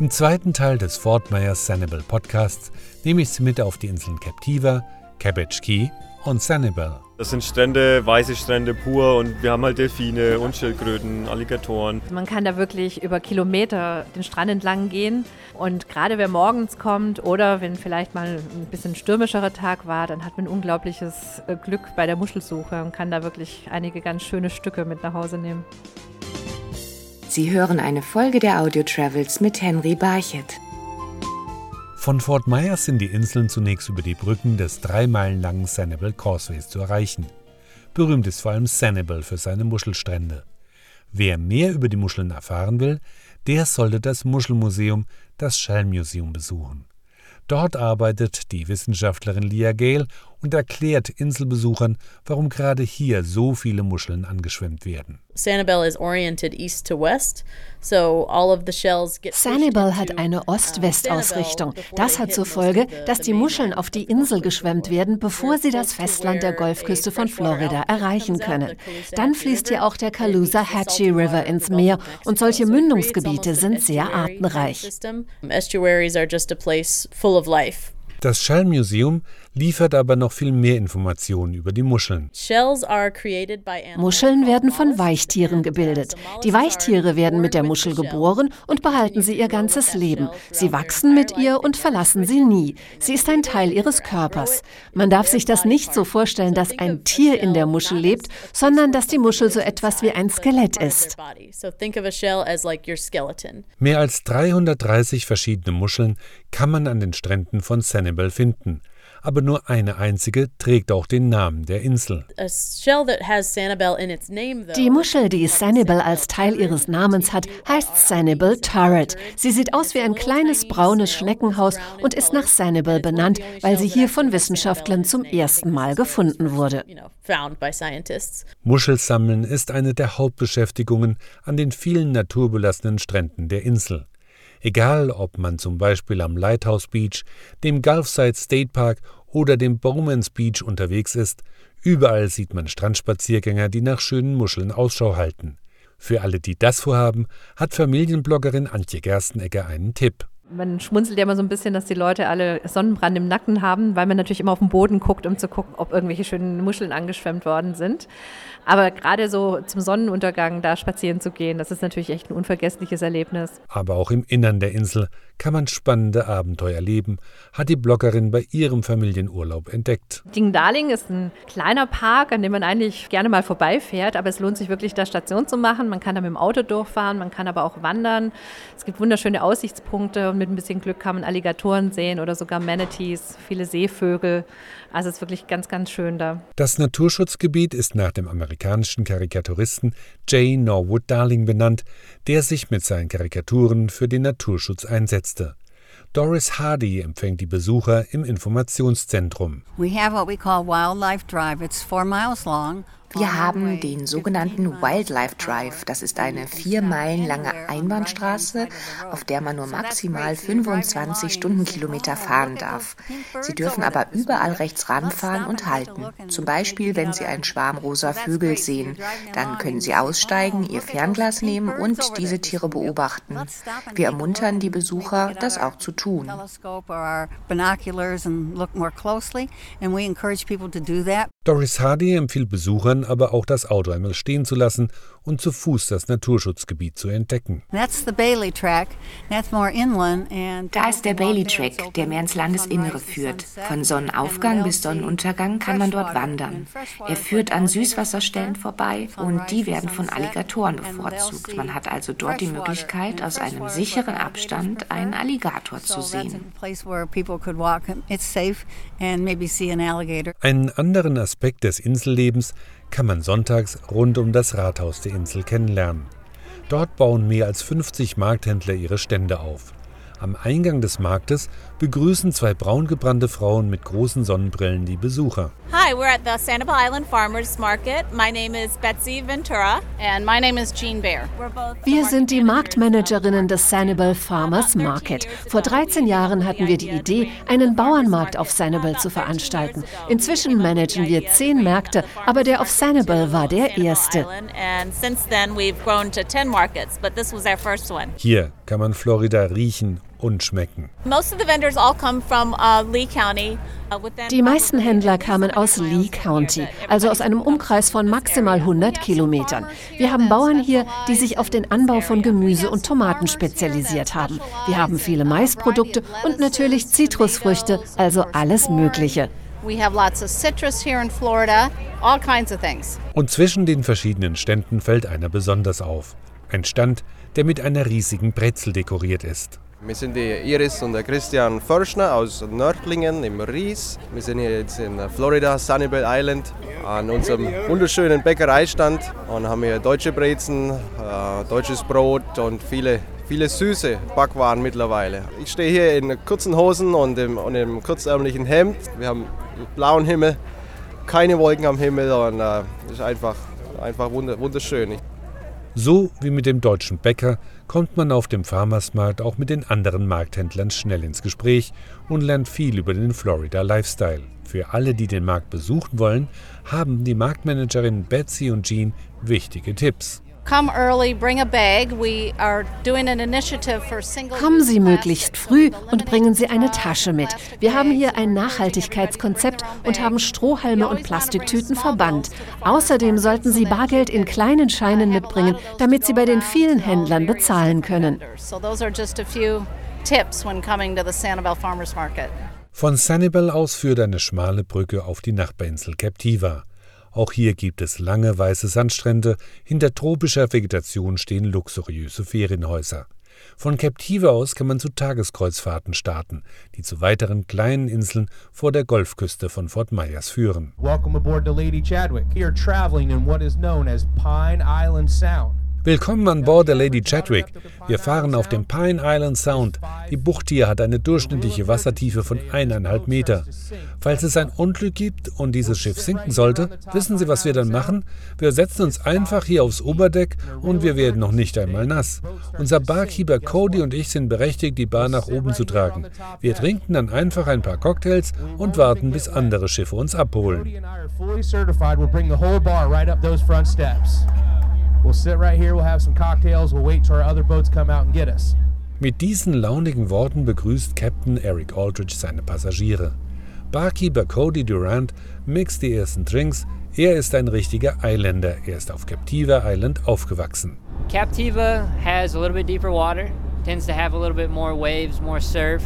Im zweiten Teil des Fort Myers Sanibel Podcasts nehme ich Sie mit auf die Inseln Captiva, Cabbage Key und Sanibel. Das sind Strände, weiße Strände pur und wir haben halt Delfine und Schildkröten, Alligatoren. Man kann da wirklich über Kilometer den Strand entlang gehen und gerade wer morgens kommt oder wenn vielleicht mal ein bisschen stürmischerer Tag war, dann hat man unglaubliches äh, Glück bei der Muschelsuche und kann da wirklich einige ganz schöne Stücke mit nach Hause nehmen. Sie hören eine Folge der Audio Travels mit Henry Barchett. Von Fort Myers sind die Inseln zunächst über die Brücken des drei Meilen langen Sanibel Causeways zu erreichen. Berühmt ist vor allem Sanibel für seine Muschelstrände. Wer mehr über die Muscheln erfahren will, der sollte das Muschelmuseum, das Shell Museum, besuchen. Dort arbeitet die Wissenschaftlerin Lia Gale und erklärt Inselbesuchern, warum gerade hier so viele Muscheln angeschwemmt werden. Sanibel is oriented east to west, so all of the shells get Sanibel hat eine Ost-West-Ausrichtung. Das hat zur Folge, dass die Muscheln auf die Insel geschwemmt werden, bevor sie das Festland der Golfküste von Florida erreichen können. Dann fließt hier auch der Caloosahatchee River ins Meer und solche Mündungsgebiete sind sehr artenreich. Estuaries are just a place full of life. Das Shell Museum liefert aber noch viel mehr Informationen über die Muscheln. Muscheln werden von Weichtieren gebildet. Die Weichtiere werden mit der Muschel geboren und behalten sie ihr ganzes Leben. Sie wachsen mit ihr und verlassen sie nie. Sie ist ein Teil ihres Körpers. Man darf sich das nicht so vorstellen, dass ein Tier in der Muschel lebt, sondern dass die Muschel so etwas wie ein Skelett ist. Mehr als 330 verschiedene Muscheln kann man an den Stränden von Sanibel finden aber nur eine einzige trägt auch den Namen der Insel. Die Muschel, die Sanibel als Teil ihres Namens hat, heißt Sanibel Turret. Sie sieht aus wie ein kleines braunes Schneckenhaus und ist nach Sanibel benannt, weil sie hier von Wissenschaftlern zum ersten Mal gefunden wurde. Muschelsammeln ist eine der Hauptbeschäftigungen an den vielen naturbelassenen Stränden der Insel. Egal, ob man zum Beispiel am Lighthouse Beach, dem Gulfside State Park oder dem Bowmans Beach unterwegs ist, überall sieht man Strandspaziergänger, die nach schönen Muscheln Ausschau halten. Für alle, die das vorhaben, hat Familienbloggerin Antje Gerstenegger einen Tipp. Man schmunzelt ja immer so ein bisschen, dass die Leute alle Sonnenbrand im Nacken haben, weil man natürlich immer auf den Boden guckt, um zu gucken, ob irgendwelche schönen Muscheln angeschwemmt worden sind. Aber gerade so zum Sonnenuntergang da spazieren zu gehen, das ist natürlich echt ein unvergessliches Erlebnis. Aber auch im Innern der Insel kann man spannende Abenteuer erleben, hat die Bloggerin bei ihrem Familienurlaub entdeckt. Ding-Darling ist ein kleiner Park, an dem man eigentlich gerne mal vorbeifährt, aber es lohnt sich wirklich, da Station zu machen. Man kann da mit dem Auto durchfahren, man kann aber auch wandern. Es gibt wunderschöne Aussichtspunkte und mit ein bisschen Glück kann man Alligatoren sehen oder sogar Manatees, viele Seevögel. Also es ist wirklich ganz, ganz schön da. Das Naturschutzgebiet ist nach dem amerikanischen Karikaturisten J. Norwood Darling benannt, der sich mit seinen Karikaturen für den Naturschutz einsetzte. Doris Hardy empfängt die Besucher im Informationszentrum. We have what we call Wildlife Drive. It's four miles long. Wir haben den sogenannten Wildlife Drive. Das ist eine vier Meilen lange Einbahnstraße, auf der man nur maximal 25 Stundenkilometer fahren darf. Sie dürfen aber überall rechts ranfahren und halten. Zum Beispiel, wenn Sie einen Schwarm rosa Vögel sehen, dann können Sie aussteigen, Ihr Fernglas nehmen und diese Tiere beobachten. Wir ermuntern die Besucher, das auch zu tun. Doris Hardy empfiehlt Besuchern aber auch das Auto einmal stehen zu lassen und zu Fuß das Naturschutzgebiet zu entdecken. Da ist der Bailey Track, der mehr ins Landesinnere führt. Von Sonnenaufgang bis Sonnenuntergang kann man dort wandern. Er führt an Süßwasserstellen vorbei und die werden von Alligatoren bevorzugt. Man hat also dort die Möglichkeit, aus einem sicheren Abstand einen Alligator zu sehen. Einen anderen Aspekt des Insellebens kann man sonntags rund um das Rathaus der Insel kennenlernen. Dort bauen mehr als 50 Markthändler ihre Stände auf. Am Eingang des Marktes begrüßen zwei braungebrannte Frauen mit großen Sonnenbrillen die Besucher. Hi, we're at the Sanibel Island Farmers Market. My name is Betsy Ventura. And my name is Jean Bear. Wir sind die Marktmanagerinnen des Sanibel Farmers Market. Vor 13 Jahren hatten wir die Idee, einen Bauernmarkt auf Sanibel zu veranstalten. Inzwischen managen wir zehn Märkte, aber der auf Sanibel war der erste. Hier kann man Florida riechen und schmecken. Uh, Die meisten Händler kamen aus Lee County, also aus einem Umkreis von maximal 100 Kilometern. Wir haben Bauern hier, die sich auf den Anbau von Gemüse und Tomaten spezialisiert haben. Wir haben viele Maisprodukte und natürlich Zitrusfrüchte, also alles Mögliche. Und zwischen den verschiedenen Ständen fällt einer besonders auf. Ein Stand, der mit einer riesigen Brezel dekoriert ist. Wir sind die Iris und der Christian Förschner aus Nördlingen im Ries. Wir sind hier jetzt in Florida, Sunnyvale Island, an unserem wunderschönen Bäckereistand und haben hier deutsche Brezen, äh, deutsches Brot und viele, viele süße Backwaren mittlerweile. Ich stehe hier in kurzen Hosen und im, und im kurzärmlichen Hemd. Wir haben blauen Himmel, keine Wolken am Himmel und es äh, ist einfach, einfach wunderschön. So wie mit dem deutschen Bäcker kommt man auf dem Farmersmarkt auch mit den anderen Markthändlern schnell ins Gespräch und lernt viel über den Florida Lifestyle. Für alle, die den Markt besuchen wollen, haben die Marktmanagerinnen Betsy und Jean wichtige Tipps. Kommen Sie möglichst früh und bringen Sie eine Tasche mit. Wir haben hier ein Nachhaltigkeitskonzept und haben Strohhalme und Plastiktüten verbannt. Außerdem sollten Sie Bargeld in kleinen Scheinen mitbringen, damit Sie bei den vielen Händlern bezahlen können. Von Sanibel aus führt eine schmale Brücke auf die Nachbarinsel Captiva. Auch hier gibt es lange weiße Sandstrände, hinter tropischer Vegetation stehen luxuriöse Ferienhäuser. Von Captiva aus kann man zu Tageskreuzfahrten starten, die zu weiteren kleinen Inseln vor der Golfküste von Fort Myers führen. Welcome aboard the Lady Chadwick. You're traveling in what is known as Pine Island Sound. Willkommen an Bord der Lady Chadwick. Wir fahren auf dem Pine Island Sound. Die Bucht hier hat eine durchschnittliche Wassertiefe von eineinhalb Meter. Falls es ein Unglück gibt und dieses Schiff sinken sollte, wissen Sie, was wir dann machen? Wir setzen uns einfach hier aufs Oberdeck und wir werden noch nicht einmal nass. Unser Barkeeper Cody und ich sind berechtigt, die Bar nach oben zu tragen. Wir trinken dann einfach ein paar Cocktails und warten, bis andere Schiffe uns abholen. We'll sit right here, we'll have some cocktails, we'll wait till our other boats come out and get us. Mit diesen launigen Worten begrüßt Captain Eric Aldrich seine Passagiere. Barkeeper Cody Durant mixt die ersten Drinks. Er ist ein richtiger Eiländer. Er ist auf Captiva Island aufgewachsen. Captiva has a little bit deeper water, tends to have a little bit more waves, more surf.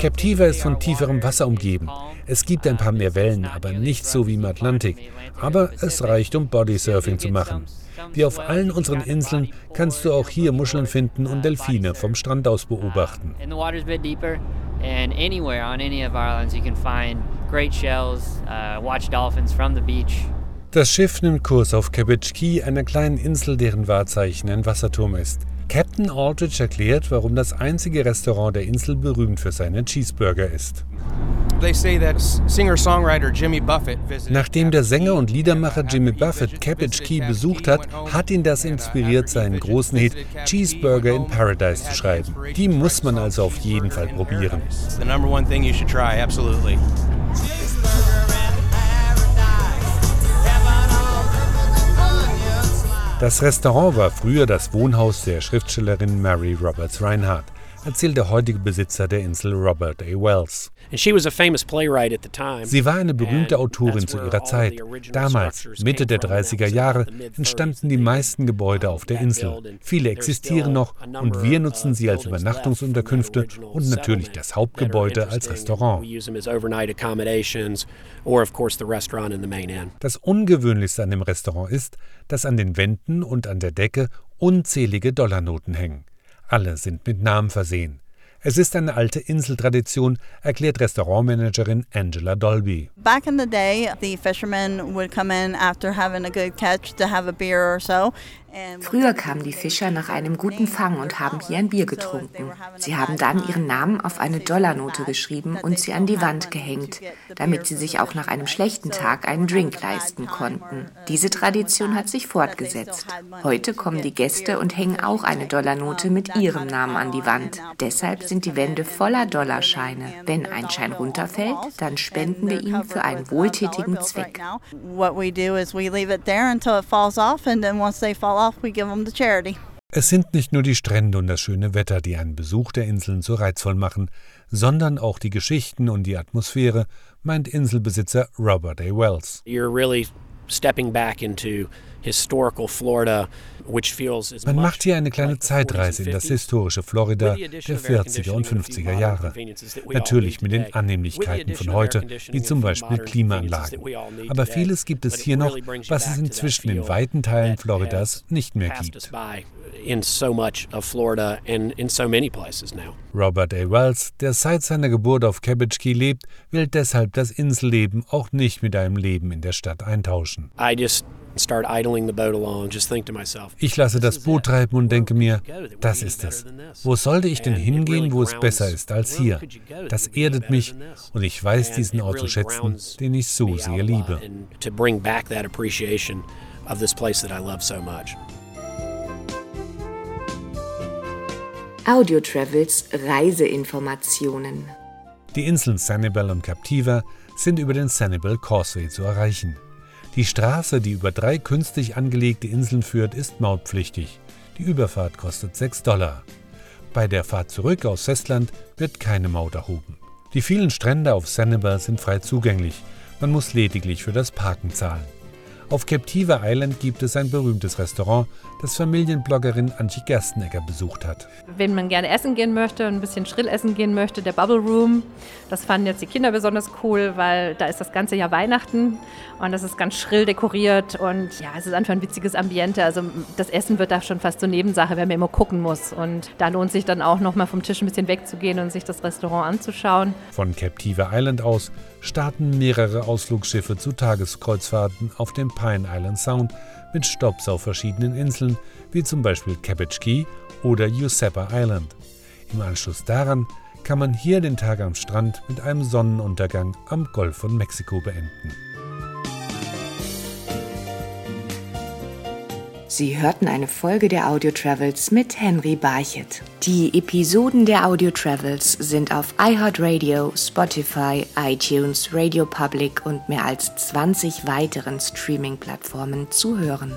Captiva ist von tieferem Wasser umgeben. Es gibt ein paar mehr Wellen, aber nicht so wie im Atlantik. Aber es reicht, um Bodysurfing zu machen. Wie auf allen unseren Inseln kannst du auch hier Muscheln finden und Delfine vom Strand aus beobachten. And anywhere on any of our islands, you can find great shells, uh, watch dolphins from the beach. Das Schiff nimmt Kurs auf Cabbage Key, einer kleinen Insel, deren Wahrzeichen ein Wasserturm ist. Captain Aldrich erklärt, warum das einzige Restaurant der Insel berühmt für seine Cheeseburger ist. Nachdem der Sänger und Liedermacher Jimmy Buffett Cabbage Key besucht hat, hat ihn das inspiriert, seinen großen Hit Cheeseburger in Paradise zu schreiben. Die muss man also auf jeden Fall probieren. Das Restaurant war früher das Wohnhaus der Schriftstellerin Mary Roberts Reinhardt, erzählt der heutige Besitzer der Insel Robert A. Wells. Sie war eine berühmte Autorin zu ihrer Zeit. Damals, Mitte der 30er Jahre, entstanden die meisten Gebäude auf der Insel. Viele existieren noch und wir nutzen sie als Übernachtungsunterkünfte und natürlich das Hauptgebäude als Restaurant. Das Ungewöhnlichste an dem Restaurant ist, dass an den Wänden und an der Decke unzählige Dollarnoten hängen. Alle sind mit Namen versehen. Es ist eine alte Inseltradition, erklärt Restaurantmanagerin Angela Dolby. Back in the day, the fishermen would come in after having a good catch to have a beer or so. Früher kamen die Fischer nach einem guten Fang und haben hier ein Bier getrunken. Sie haben dann ihren Namen auf eine Dollarnote geschrieben und sie an die Wand gehängt, damit sie sich auch nach einem schlechten Tag einen Drink leisten konnten. Diese Tradition hat sich fortgesetzt. Heute kommen die Gäste und hängen auch eine Dollarnote mit ihrem Namen an die Wand. Deshalb sind die Wände voller Dollarscheine. Wenn ein Schein runterfällt, dann spenden wir ihn für einen wohltätigen Zweck. Es sind nicht nur die Strände und das schöne Wetter, die einen Besuch der Inseln so reizvoll machen, sondern auch die Geschichten und die Atmosphäre, meint Inselbesitzer Robert A. Wells. You're really stepping back into man macht hier eine kleine Zeitreise in das historische Florida der 40er und 50er Jahre. Natürlich mit den Annehmlichkeiten von heute, wie zum Beispiel Klimaanlagen. Aber vieles gibt es hier noch, was es inzwischen in weiten Teilen Floridas nicht mehr gibt. Robert A. Wells, der seit seiner Geburt auf Cabbage Key lebt, will deshalb das Inselleben auch nicht mit einem Leben in der Stadt eintauschen. Ich lasse das Boot treiben und denke mir, das ist es. Wo sollte ich denn hingehen, wo es besser ist als hier? Das erdet mich und ich weiß diesen Ort zu schätzen, den ich so sehr liebe. Audio Travels Reiseinformationen. Die Inseln Sanibel und Captiva sind über den Sanibel Causeway zu erreichen. Die Straße, die über drei künstlich angelegte Inseln führt, ist mautpflichtig. Die Überfahrt kostet 6 Dollar. Bei der Fahrt zurück aus Festland wird keine Maut erhoben. Die vielen Strände auf Sanibel sind frei zugänglich. Man muss lediglich für das Parken zahlen. Auf Captiva Island gibt es ein berühmtes Restaurant, das Familienbloggerin Antje Gerstenegger besucht hat. Wenn man gerne essen gehen möchte, ein bisschen schrill essen gehen möchte, der Bubble Room, das fanden jetzt die Kinder besonders cool, weil da ist das ganze Jahr Weihnachten und das ist ganz schrill dekoriert und ja, es ist einfach ein witziges Ambiente. Also das Essen wird da schon fast zur Nebensache, wenn man immer gucken muss und da lohnt sich dann auch noch mal vom Tisch ein bisschen wegzugehen und sich das Restaurant anzuschauen. Von Captiva Island aus starten mehrere Ausflugsschiffe zu Tageskreuzfahrten auf dem Pine Island Sound mit Stopps auf verschiedenen Inseln, wie zum Beispiel Cabbage Key oder Giuseppe Island. Im Anschluss daran kann man hier den Tag am Strand mit einem Sonnenuntergang am Golf von Mexiko beenden. Sie hörten eine Folge der Audio Travels mit Henry Barchet. Die Episoden der Audio Travels sind auf iHeartRadio, Spotify, iTunes, Radio Public und mehr als 20 weiteren Streaming-Plattformen zu hören.